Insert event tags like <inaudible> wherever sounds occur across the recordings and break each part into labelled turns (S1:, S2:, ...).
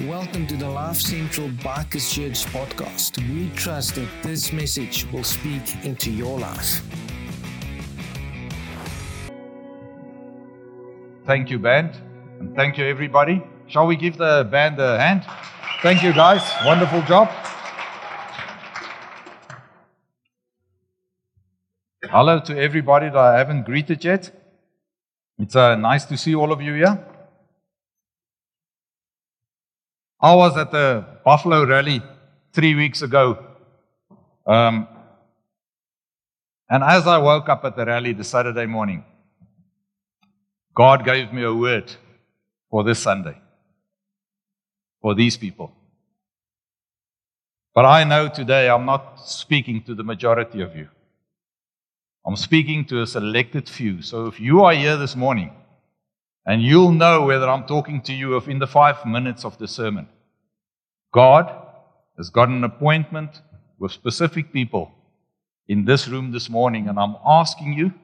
S1: Welcome to the Life Central Bikers Church podcast. We trust that this message will speak into your life.
S2: Thank you, band. And thank you, everybody. Shall we give the band a hand? Thank you, guys. Wonderful job. Hello to everybody that I haven't greeted yet. It's uh, nice to see all of you here. I was at the Buffalo rally three weeks ago. Um, and as I woke up at the rally the Saturday morning, God gave me a word for this Sunday, for these people. But I know today I'm not speaking to the majority of you. I'm speaking to a selected few. So if you are here this morning, and you'll know whether I'm talking to you in the five minutes of the sermon. God has got an appointment with specific people in this room this morning, and I'm asking you,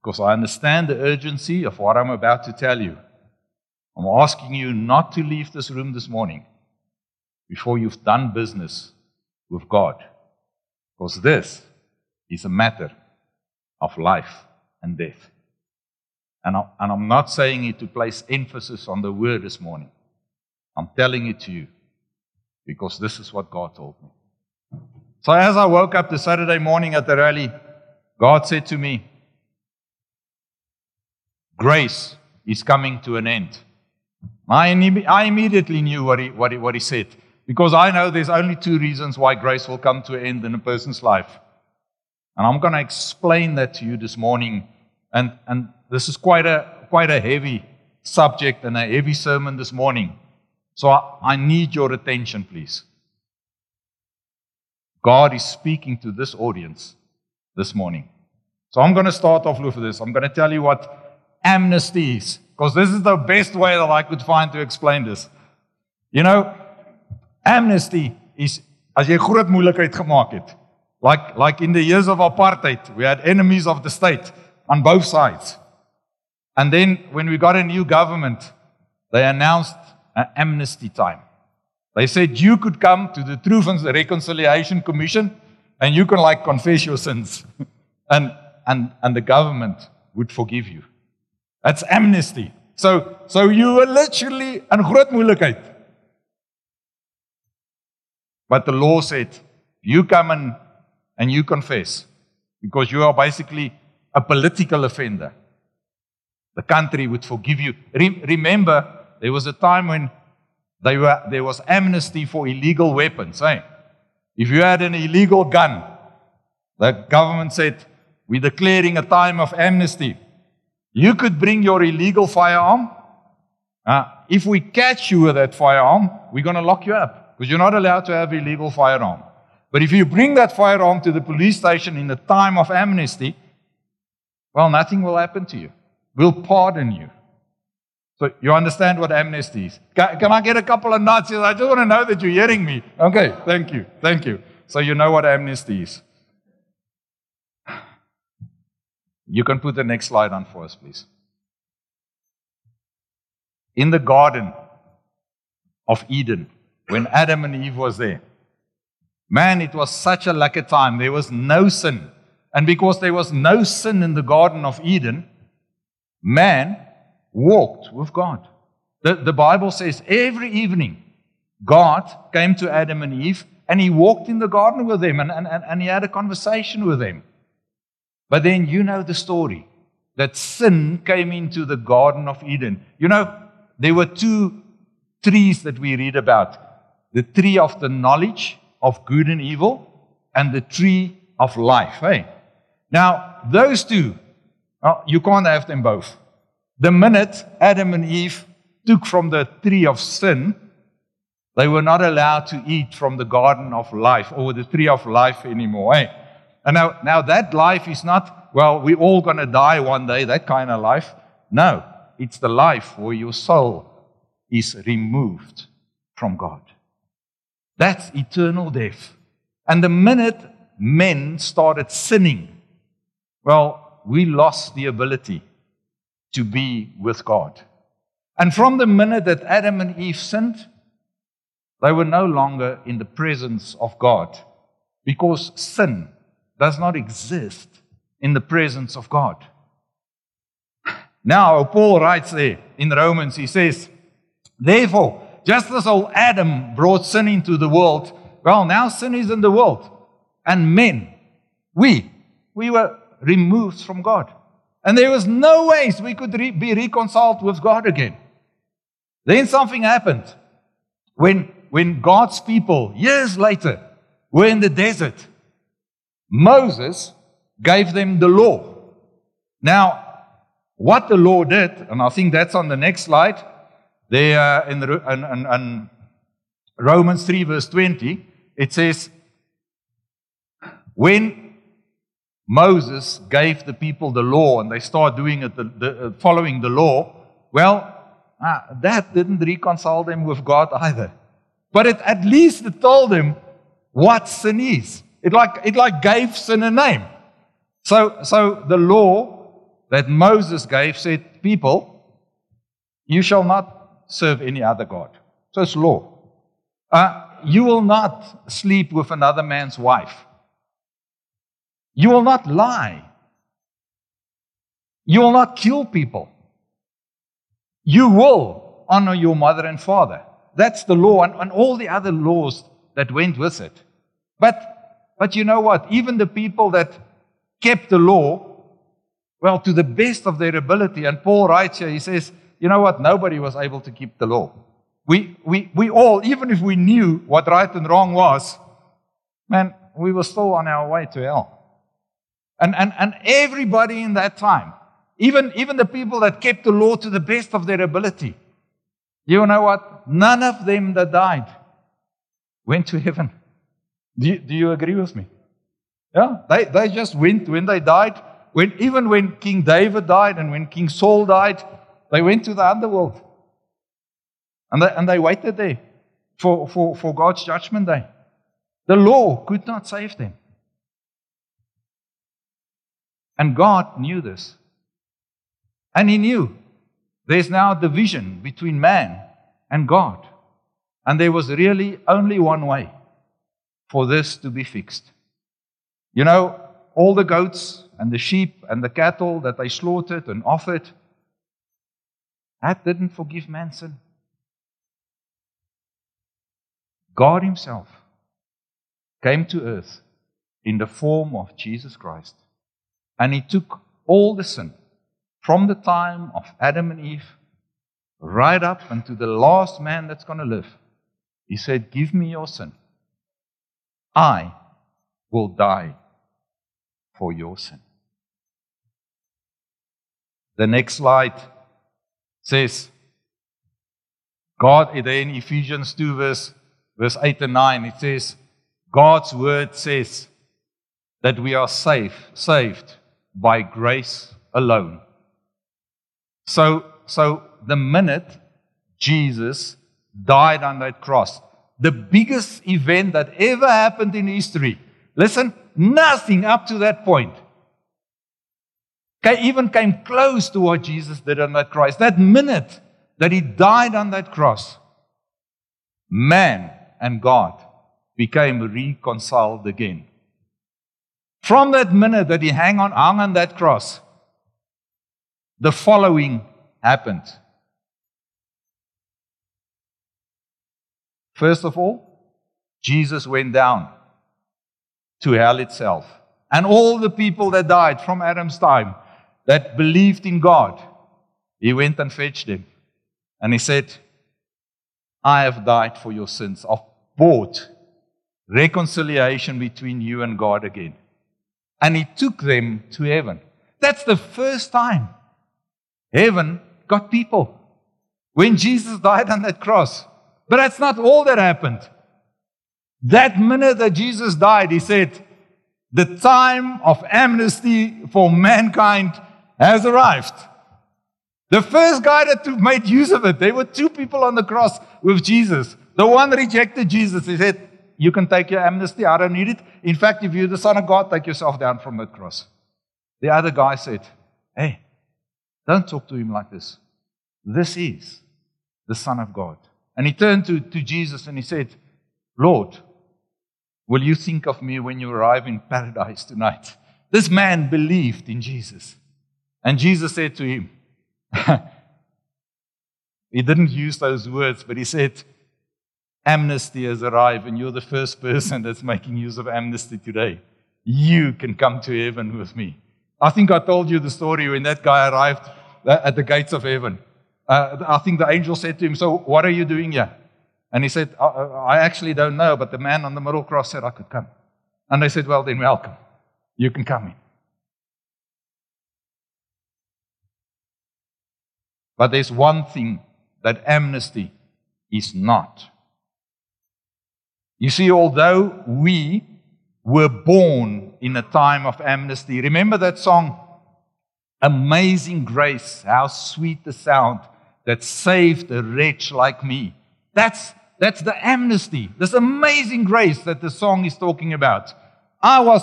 S2: because I understand the urgency of what I'm about to tell you, I'm asking you not to leave this room this morning before you've done business with God. Because this is a matter of life and death. And, I, I'm not saying it to place emphasis on the word this morning. I'm telling it to you because this is what God told me. So as I woke up the Saturday morning at the rally, God said to me, Grace is coming to an end. I, I immediately knew what he, what, he, what he said because I know there's only two reasons why grace will come to an end in a person's life. And I'm going to explain that to you this morning. And, and this is quite a, quite a heavy subject and a heavy sermon this morning. So I, I need your attention, please. God is speaking to this audience this morning. So I'm going to start off with this. I'm going to tell you what amnesty is, because this is the best way that I could find to explain this. You know, amnesty is as jy groot moeilikheid gemaak het. Like like in the years of apartheid, we had enemies of the state on both sides. And then when we got a new government, they announced an amnesty time. They said you could come to the Truth and Reconciliation Commission and you can like confess your sins. <laughs> and, and, and the government would forgive you. That's amnesty. So, so you were literally in groot moeilikheid. But the law said, you come and, and you confess because you are basically a political offender. The country would forgive you. Re- remember, there was a time when were, there was amnesty for illegal weapons. Eh? If you had an illegal gun, the government said, We're declaring a time of amnesty. You could bring your illegal firearm. Uh, if we catch you with that firearm, we're going to lock you up because you're not allowed to have illegal firearm. But if you bring that firearm to the police station in the time of amnesty, well, nothing will happen to you. We'll pardon you. So you understand what amnesty is? Can, I get a couple of nods? I just want to know that you're hearing me. Okay, thank you. Thank you. So you know what amnesty is. You can put the next slide on for us, please. In the garden of Eden, when Adam and Eve was there, man, it was such a lucky time. There was no sin. And because there was no sin in the Garden of Eden, man walked with God. The, the Bible says every evening, God came to Adam and Eve and he walked in the garden with them and, and, and he had a conversation with them. But then you know the story that sin came into the Garden of Eden. You know, there were two trees that we read about the tree of the knowledge of good and evil and the tree of life. Hey? Now, those two, well, you can't have them both. The minute Adam and Eve took from the tree of sin, they were not allowed to eat from the garden of life or the tree of life anymore. Eh? And now, now that life is not, well, we're all going to die one day, that kind of life. No, it's the life where your soul is removed from God. That's eternal death. And the minute men started sinning, well, we lost the ability to be with God. And from the minute that Adam and Eve sinned, They were no longer in the presence of God because sin does not exist in the presence of God. Now, Paul writes there in Romans, he says, Therefore, just as old Adam brought sin into the world, well, now sin is in the world. And men, we, we were removed from God. And there was no ways we could re- be reconciled with God again. Then something happened. When, when God's people, years later, were in the desert, Moses gave them the law. Now, what the law did, and I think that's on the next slide, there uh, in, the, in, in, in Romans 3, verse 20, it says, When Moses gave the people the law and they start doing it, the, the, uh, following the law, well, uh, that didn't reconcile them with God either. But it at least it told them what sin is. It like, it like gave sin a name. So, so the law that Moses gave said, People, you shall not serve any other God. So it's law. Uh, you will not sleep with another man's wife. You will not lie. You will not kill people. You will honor your mother and father. That's the law, and, and all the other laws that went with it. But, but you know what? Even the people that kept the law, well, to the best of their ability, and Paul writes here, he says, you know what? Nobody was able to keep the law. We, we, we all, even if we knew what right and wrong was, man, we were still on our way to hell. And, and, and everybody in that time, even, even the people that kept the law to the best of their ability, you know what? None of them that died went to heaven. Do you, do you agree with me? Yeah, they, they just went when they died. When, even when King David died and when King Saul died, they went to the underworld. And they, and they waited there for, for, for God's judgment day. The law could not save them. And God knew this. And He knew there's now a division between man and God. And there was really only one way for this to be fixed. You know, all the goats and the sheep and the cattle that they slaughtered and offered, that didn't forgive man's sin. God Himself came to earth in the form of Jesus Christ. And He took all the sin from the time of Adam and Eve right up unto the last man that's going to live. He said, Give me your sin. I will die for your sin. The next slide says, God, in Ephesians 2, verse, verse 8 and 9, it says, God's word says that we are safe, saved by grace alone. So, so the minute Jesus died on that cross, the biggest event that ever happened in history, listen, nothing up to that point even came close to what Jesus did on that cross. That minute that he died on that cross, man and God became reconciled again. From that minute that he hung on, hung on that cross, the following happened. First of all, Jesus went down to hell itself. And all the people that died from Adam's time that believed in God, he went and fetched them. And he said, I have died for your sins. I've bought reconciliation between you and God again. And he took them to heaven. That's the first time heaven got people. When Jesus died on that cross. But that's not all that happened. That minute that Jesus died, he said, The time of amnesty for mankind has arrived. The first guy that made use of it, there were two people on the cross with Jesus. The one rejected Jesus. He said, You can take your amnesty. I don't need it. In fact, if you're the Son of God, take yourself down from that cross. The other guy said, Hey, don't talk to him like this. This is the Son of God. And he turned to, to Jesus and he said, Lord, will you think of me when you arrive in paradise tonight? This man believed in Jesus. And Jesus said to him, <laughs> He didn't use those words, but he said, Amnesty has arrived, and you're the first person that's making use of amnesty today. You can come to heaven with me. I think I told you the story when that guy arrived at the gates of heaven. Uh, I think the angel said to him, So, what are you doing here? And he said, I, I actually don't know, but the man on the middle cross said I could come. And they said, Well, then welcome. You can come in. But there's one thing that amnesty is not. You see, although we were born in a time of amnesty, remember that song, Amazing Grace, how sweet the sound that saved a wretch like me. That's, that's the amnesty, this amazing grace that the song is talking about. I was,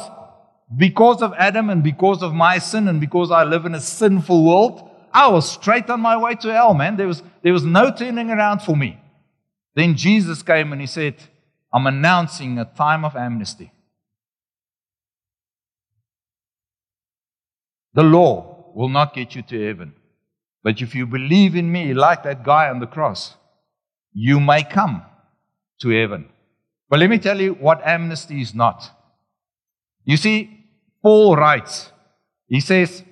S2: because of Adam and because of my sin and because I live in a sinful world, I was straight on my way to hell, man. There was, there was no turning around for me. Then Jesus came and he said, I'm announcing a time of amnesty. The law will not get you to heaven. But if you believe in me, like that guy on the cross, you may come to heaven. But let me tell you what amnesty is not. You see, Paul writes, he says,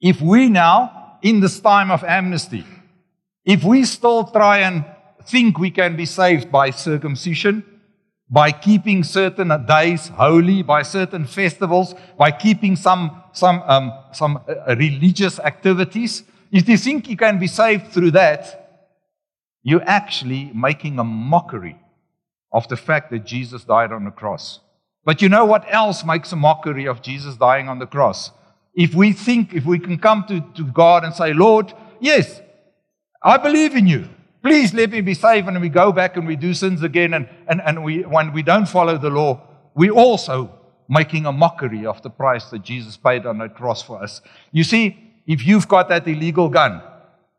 S2: if we now, in this time of amnesty, if we still try and think we can be saved by circumcision, by keeping certain days holy, by certain festivals, by keeping some, some, um, some uh, religious activities, if you think you can be saved through that, you're actually making a mockery of the fact that Jesus died on the cross. But you know what else makes a mockery of Jesus dying on the cross? If we think, if we can come to, to God and say, Lord, yes, I believe in you. Please let me be saved. And we go back and we do sins again. And, and, and we, when we don't follow the law, we also making a mockery of the price that Jesus paid on the cross for us. You see, if you've got that illegal gun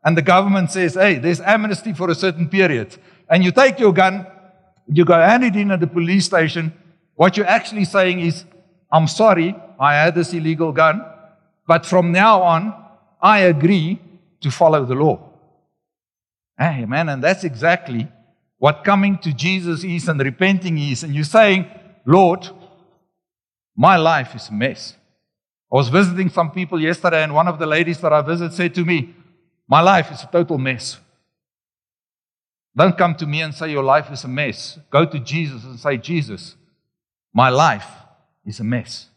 S2: and the government says, hey, there's amnesty for a certain period, and you take your gun, you go hand it in at the police station, what you're actually saying is, I'm sorry, I had this illegal gun. But from now on, I agree to follow the law. Eh, hey, man, and that's exactly what coming to Jesus is and repenting is. And you're saying, Lord, my life is a mess. I was visiting some people yesterday, and one of the ladies that I visited said to me, My life is a total mess. Don't come to me and say your life is a mess. Go to Jesus and say, Jesus, my life is a mess.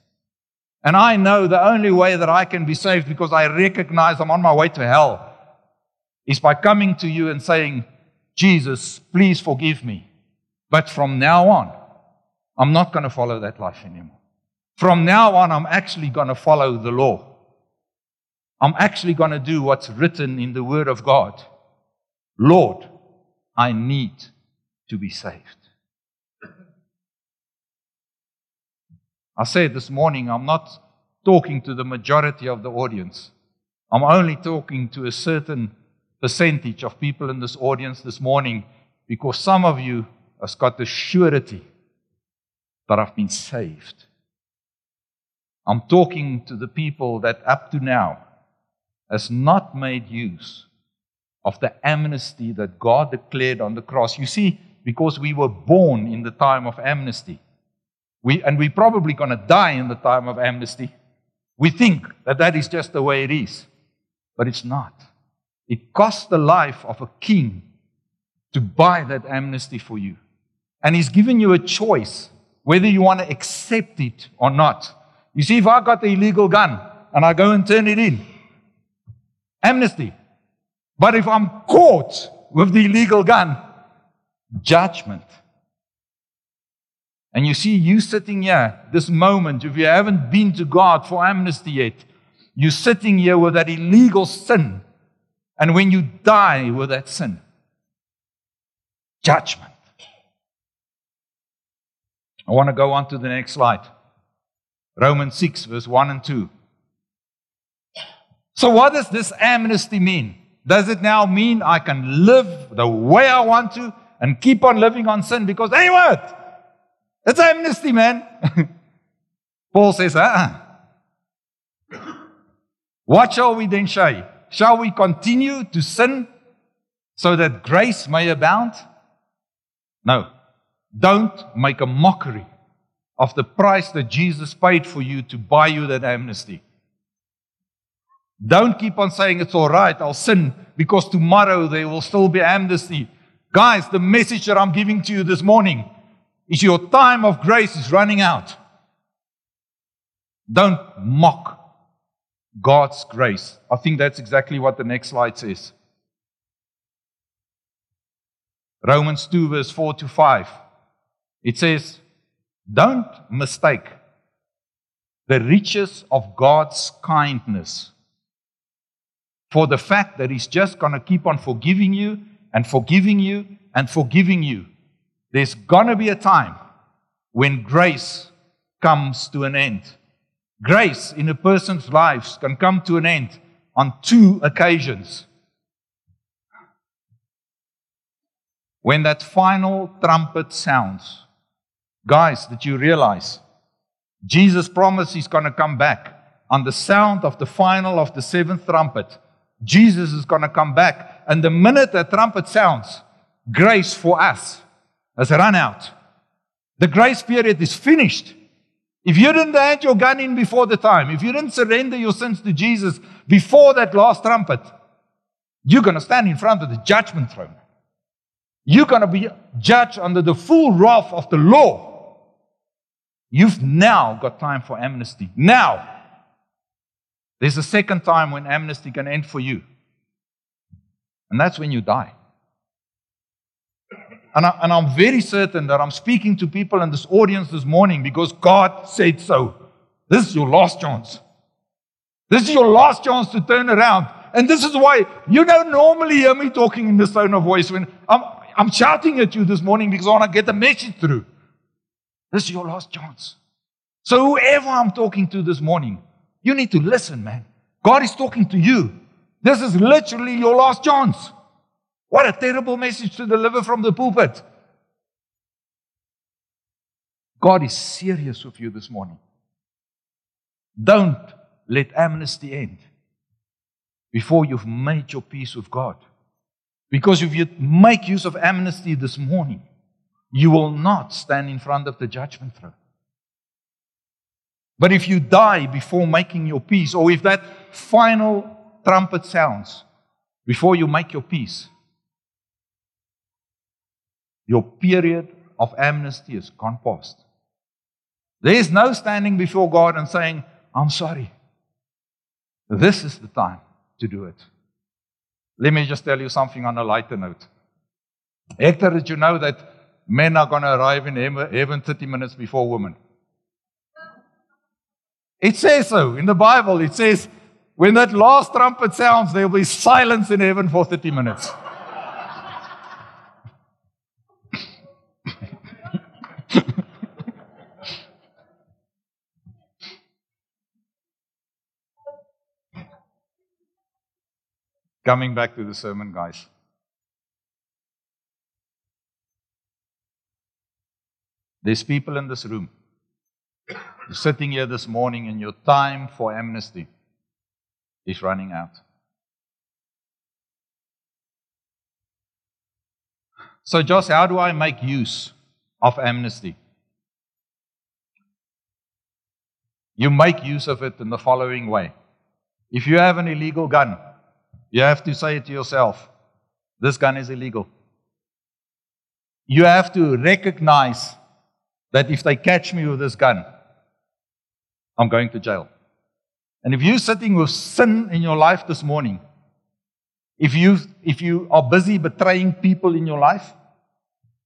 S2: And I know the only way that I can be saved because I recognize I'm on my way to hell is by coming to you and saying, Jesus, please forgive me. But from now on, I'm not going to follow that life anymore. From now on, I'm actually going to follow the law. I'm actually going to do what's written in the Word of God. Lord, I need to be saved. I said this morning, I'm not talking to the majority of the audience. I'm only talking to a certain percentage of people in this audience this morning because some of you has got the surety that I've been saved. I'm talking to the people that up to now has not made use of the amnesty that God declared on the cross. You see, because we were born in the time of amnesty. We, and we're probably going to die in the time of amnesty. We think that that is just the way it is, but it's not. It cost the life of a king to buy that amnesty for you. And he's given you a choice whether you want to accept it or not. You see, if I got the illegal gun and I go and turn it in, amnesty. But if I'm caught with the illegal gun, judgment. And you see, you sitting here, this moment, if you haven't been to God for amnesty yet, you're sitting here with that illegal sin. And when you die with that sin, judgment. I want to go on to the next slide. Romans 6, verse 1 and 2. So, what does this amnesty mean? Does it now mean I can live the way I want to and keep on living on sin? Because, hey, what? It's amnesty, man. <laughs> Paul says, uh uh What shall we then say? Shall we continue to sin so that grace may abound? No. Don't make a mockery of the price that Jesus paid for you to buy you that amnesty. Don't keep on saying it's all right, I'll sin because tomorrow there will still be amnesty. Guys, the message that I'm giving to you this morning is your time of grace is running out. Don't mock God's grace. I think that's exactly what the next slide says. Romans 2, verse 4 to 5. It says, Don't mistake the riches of God's kindness for the fact that He's just going to keep on forgiving you and forgiving you and forgiving you. There's going to be a time when grace comes to an end. Grace in a person's life can come to an end on two occasions. When that final trumpet sounds, guys, that you realize Jesus promised he's going to come back. On the sound of the final of the seventh trumpet, Jesus is going to come back. And the minute that trumpet sounds, grace for us has run out. The grace period is finished. If you didn't hand your gun in before the time, if you didn't surrender your sins to Jesus before that last trumpet, you're going to stand in front of the judgment throne. You're going to be judged under the full wrath of the law. You've now got time for amnesty. Now, there's a second time when amnesty can end for you, and that's when you die. And, I, I'm very certain that I'm speaking to people in this audience this morning because God said so. This is your last chance. This is your last chance to turn around. And this is why you don't normally hear me talking in this tone of voice when I'm, I'm shouting at you this morning because I want to get the message through. This is your last chance. So, whoever I'm talking to this morning, you need to listen, man. God is talking to you. This is literally your last chance. What a terrible message to deliver from the pulpit. God is serious with you this morning. Don't let amnesty end before you've made your peace with God. Because if you make use of amnesty this morning, you will not stand in front of the judgment throne. But if you die before making your peace, or if that final trumpet sounds before you make your peace, your period of amnesty is gone past. There is no standing before God and saying, I'm sorry. This is the time to do it. Let me just tell you something on a lighter note. Hector, did you know that men are going to arrive in heaven 30 minutes before women? It says so in the Bible. It says, when that last trumpet sounds, there will be silence in heaven for 30 minutes. Coming back to the sermon, guys. There's people in this room. Sitting here this morning and your time for amnesty is running out. So, Jos, how do I make use of amnesty? You make use of it in the following way. If you have an illegal gun, you have to say it to yourself this gun is illegal. You have to recognize that if they catch me with this gun, I'm going to jail. And if you're sitting with sin in your life this morning, if you, if you are busy betraying people in your life,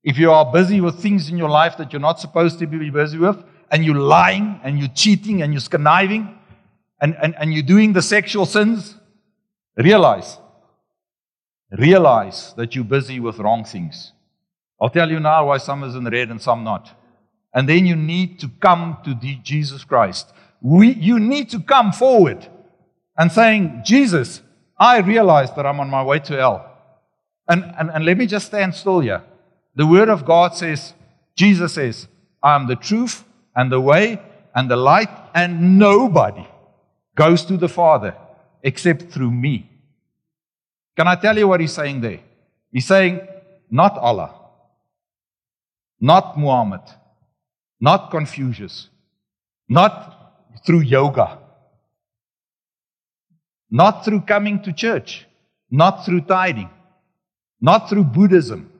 S2: if you are busy with things in your life that you're not supposed to be busy with, and you're lying and you're cheating and you're conniving and, and, and you're doing the sexual sins, realize, realize that you're busy with wrong things. I'll tell you now why some is in red and some not. And then you need to come to Jesus Christ. We, you need to come forward and saying, Jesus, I realize that I'm on my way to hell. And, and, and let me just stand still here. The Word of God says, Jesus says, I am the truth and the way and the light, and nobody goes to the Father except through me. Can I tell you what he's saying there? He's saying, not Allah, not Muhammad, not Confucius, not through yoga, not through coming to church, not through tithing, not through Buddhism.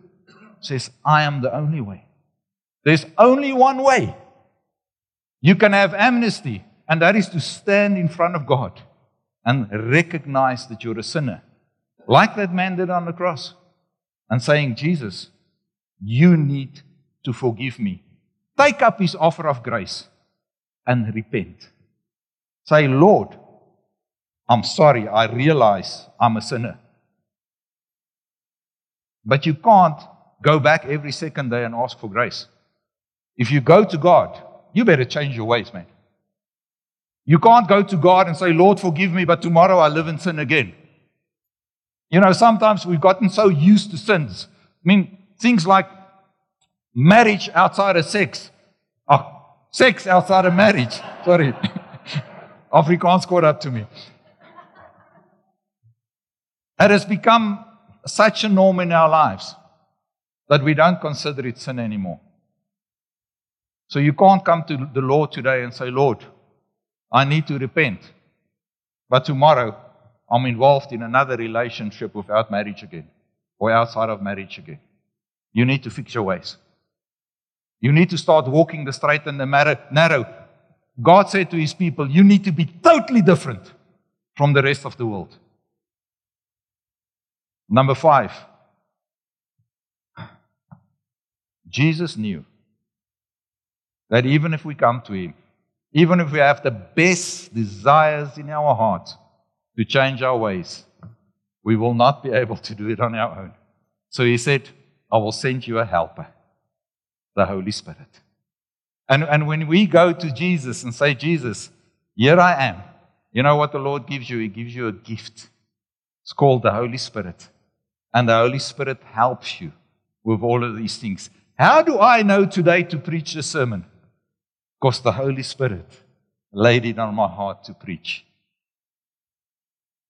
S2: Says, I am the only way. There's only one way. You can have amnesty, and that is to stand in front of God and recognize that you're a sinner, like that man did on the cross, and saying, Jesus, you need to forgive me. Take up his offer of grace and repent. Say, Lord, I'm sorry, I realize I'm a sinner. But you can't go back every second day and ask for grace. If you go to God, you better change your ways, man. You can't go to God and say, Lord, forgive me, but tomorrow I live in sin again. You know, sometimes we've gotten so used to sins. I mean, things like marriage outside of sex. Oh, sex outside of marriage. Sorry. <laughs> Afrikaans caught up to me. It has become such a norm in our lives that we don't consider it sin anymore. So you can't come to the Lord today and say, Lord, I need to repent. But tomorrow, I'm involved in another relationship without marriage again or outside of marriage again. You need to fix your ways. You need to start walking the straight and the narrow. God said to his people, You need to be totally different from the rest of the world. Number five, Jesus knew that even if we come to Him, even if we have the best desires in our heart to change our ways, we will not be able to do it on our own. So He said, I will send you a helper, the Holy Spirit. And, and when we go to Jesus and say, Jesus, here I am, you know what the Lord gives you? He gives you a gift. It's called the Holy Spirit and the Holy Spirit helps you with all of these things. How do I know today to preach a sermon? Because the Holy Spirit laid it on my heart to preach.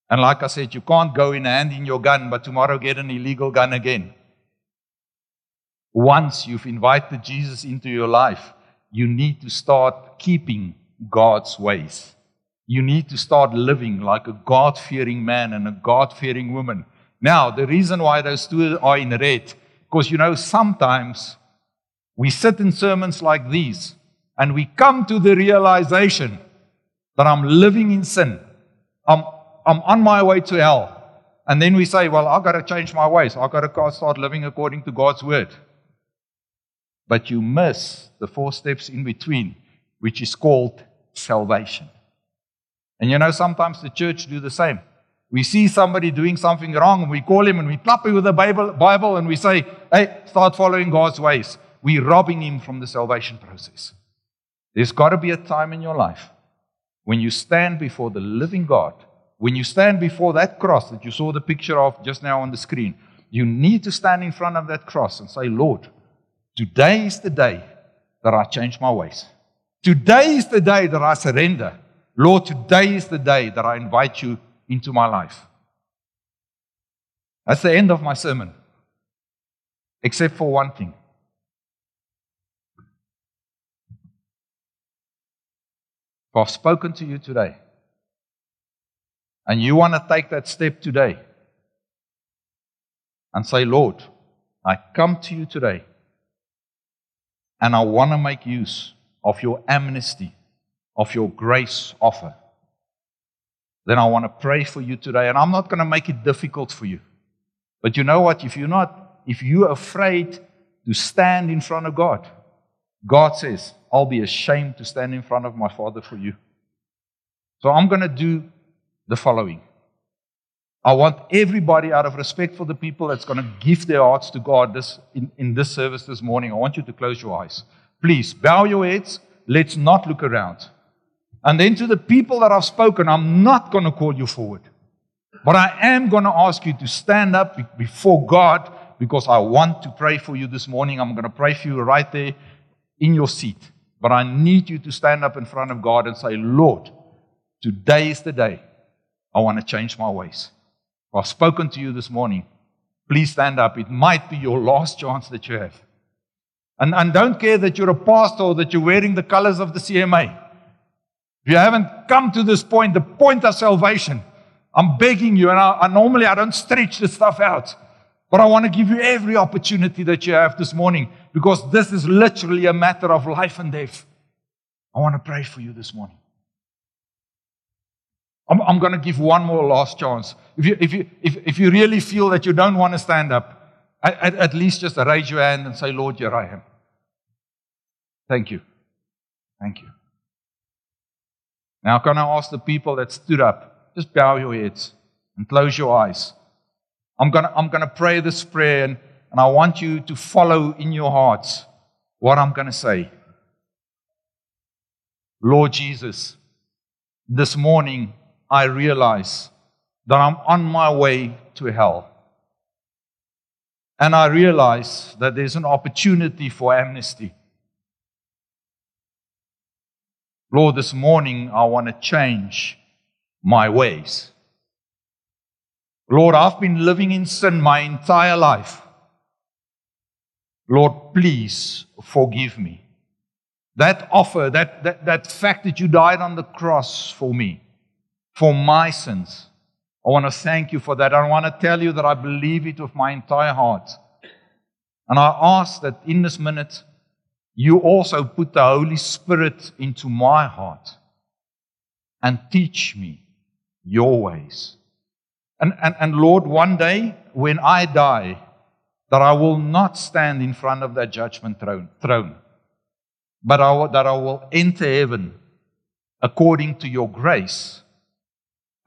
S2: And like I said, you can't go in handing your gun, but tomorrow get an illegal gun again. Once you've invited Jesus into your life, you need to start keeping God's ways. You need to start living like a God fearing man and a God fearing woman now, the reason why those two are in red, because you know, sometimes we sit in sermons like these and we come to the realization that I'm living in sin. I'm, I'm on my way to hell. And then we say, well, I've got to change my ways. I've got to start living according to God's word. But you miss the four steps in between, which is called salvation. And you know, sometimes the church do the same. We see somebody doing something wrong and we call him and we clap him with the Bible, Bible and we say, hey, start following God's ways. We're robbing him from the salvation process. There's got to be a time in your life when you stand before the living God, when you stand before that cross that you saw the picture of just now on the screen, you need to stand in front of that cross and say, Lord, today is the day that I change my ways. Today is the day that I surrender. Lord, today is the day that I invite you into my life. That's the end of my sermon, except for one thing. If I've spoken to you today, and you want to take that step today and say, Lord, I come to you today and I want to make use of your amnesty, of your grace offer then I want to pray for you today. And I'm not going to make it difficult for you. But you know what? If you're not, if you're afraid to stand in front of God, God says, I'll be ashamed to stand in front of my Father for you. So I'm going to do the following. I want everybody, out of respect for the people that's going to give their hearts to God this, in, in this service this morning, I want you to close your eyes. Please bow your heads. Let's not look around. And then to the people that I've spoken, I'm not going to call you forward. But I am going to ask you to stand up before God because I want to pray for you this morning. I'm going to pray for you right there in your seat. But I need you to stand up in front of God and say, Lord, today is the day I want to change my ways. I've spoken to you this morning. Please stand up. It might be your last chance that you have. And, and don't care that you're a pastor or that you're wearing the colors of the CMA. If you haven't come to this point, the point of salvation, I'm begging you, and I, I normally I don't stretch this stuff out, but I want to give you every opportunity that you have this morning because this is literally a matter of life and death. I want to pray for you this morning. I'm, I'm going to give one more last chance. If you, if, you, if, if you really feel that you don't want to stand up, at, at least just raise your hand and say, Lord, here I am. Thank you. Thank you. Now, can I ask the people that stood up, just bow your heads and close your eyes. I'm going to I'm going to pray this prayer, and, and I want you to follow in your hearts what I'm going to say. Lord Jesus, this morning I realize that I'm on my way to hell. And I realize that there's an opportunity for amnesty. Lord, this morning I want to change my ways. Lord, I've been living in sin my entire life. Lord, please forgive me. That offer, that, that, that fact that you died on the cross for me, for my sins, I want to thank you for that. I want to tell you that I believe it with my entire heart. And I ask that in this minute, you also put the Holy Spirit into my heart and teach me your ways. And, and, and Lord, one day when I die, that I will not stand in front of that judgment throne, throne but I that I will enter heaven according to your grace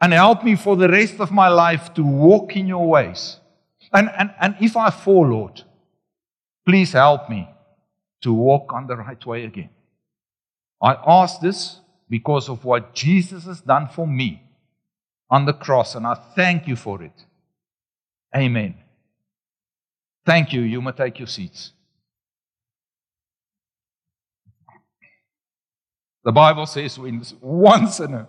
S2: and help me for the rest of my life to walk in your ways. And, and, and if I fall, Lord, please help me to walk on the right way again. I ask this because of what Jesus has done for me on the cross, and I thank you for it. Amen. Thank you. You may take your seats. The Bible says when one sinner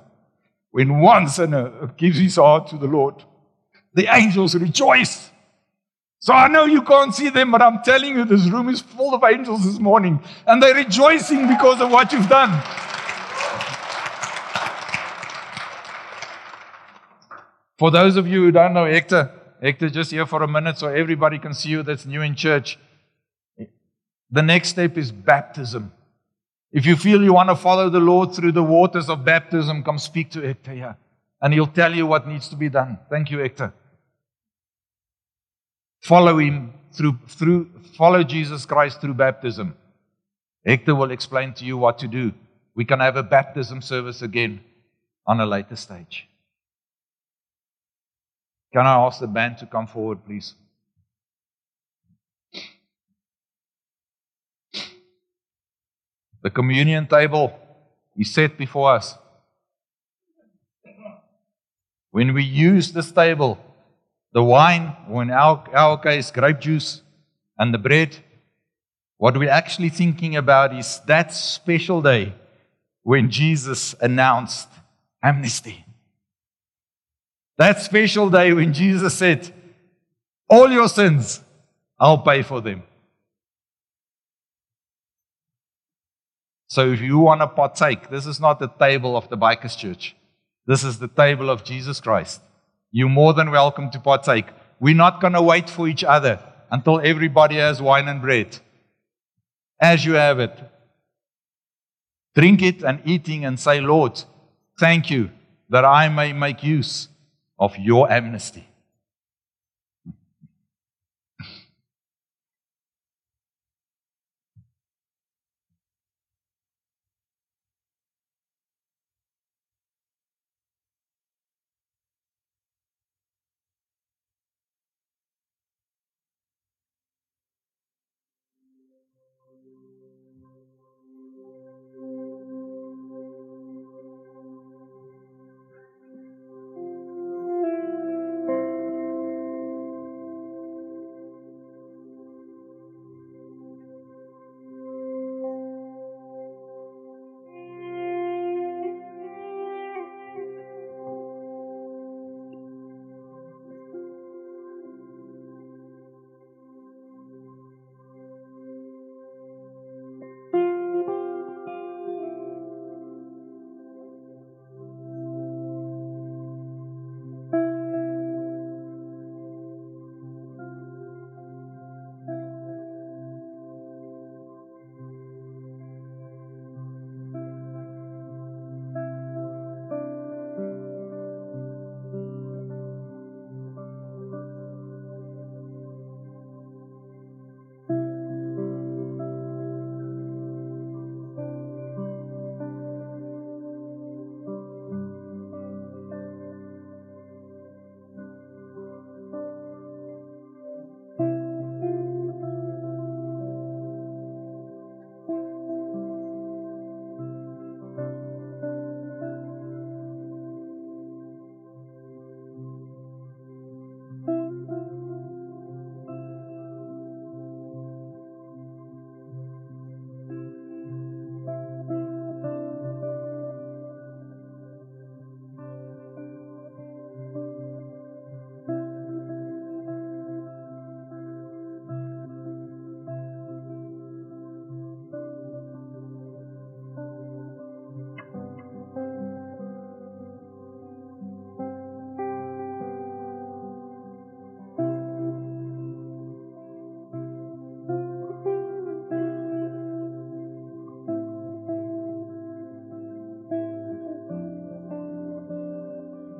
S2: when one sinner gives his heart to the Lord, the angels rejoice. So I know you can't see them, but I'm telling you, this room is full of angels this morning, and they're rejoicing because of what you've done. For those of you who don't know Hector, Hector just here for a minute so everybody can see you that's new in church. The next step is baptism. If you feel you want to follow the Lord through the waters of baptism, come speak to Hector here. And he'll tell you what needs to be done. Thank you, Hector. Follow him through, through follow Jesus Christ through baptism. Hector will explain to you what to do. We can have a baptism service again on a later stage. Can I ask the band to come forward, please? The communion table is set before us. When we use this table, the wine, or in our, our case, grape juice, and the bread, what we're actually thinking about is that special day when Jesus announced amnesty. That special day when Jesus said, All your sins, I'll pay for them. So if you want to partake, this is not the table of the Bikers Church. This is the table of Jesus Christ. You're more than welcome to partake. We're not going to wait for each other until everybody has wine and bread. As you have it, drink it and eating and say, Lord, thank you that I may make use of your amnesty.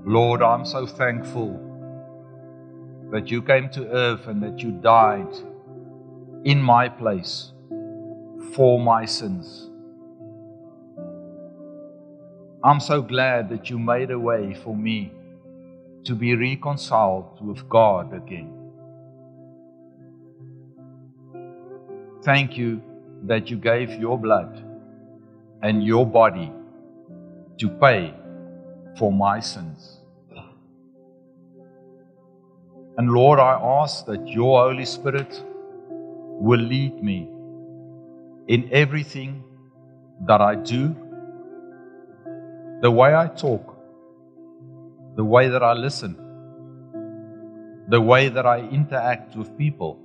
S2: Lord, I'm so thankful that you came to earth and that you died in my place for my sins. I'm so glad that you made a way for me to be reconciled with God again. Thank you that you gave your blood and your body to pay for my sins. And Lord, I ask that your Holy Spirit will lead me in everything that I do, the way I talk, the way that I listen, the way that I interact with people,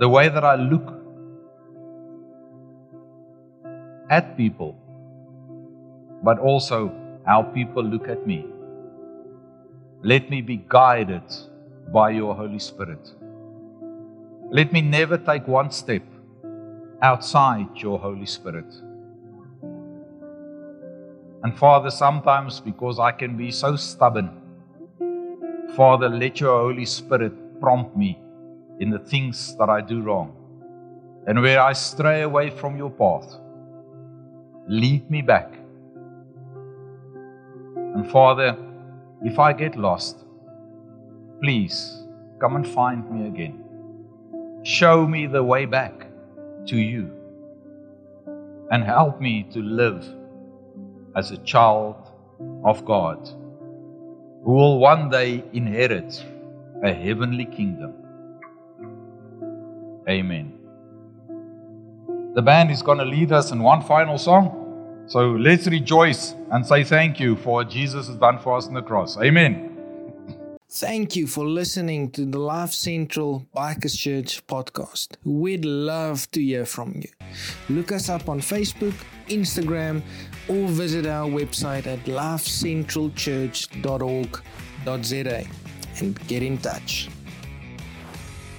S2: the way that I look at people, but also how people look at me. Let me be guided by your Holy Spirit. Let me never take one step outside your Holy Spirit. And Father, sometimes because I can be so stubborn, Father, let your Holy Spirit prompt me in the things that I do wrong. And where I stray away from your path, lead me back. And Father, if I get lost, please come and find me again. Show me the way back to you and help me to live as a child of God who will one day inherit a heavenly kingdom. Amen. The band is going to lead us in one final song. So let's rejoice and say thank you for what Jesus has done for us on the cross. Amen.
S1: Thank you for listening to the Life Central Bikers Church podcast. We'd love to hear from you. Look us up on Facebook, Instagram, or visit our website at lifecentralchurch.org.za and get in touch.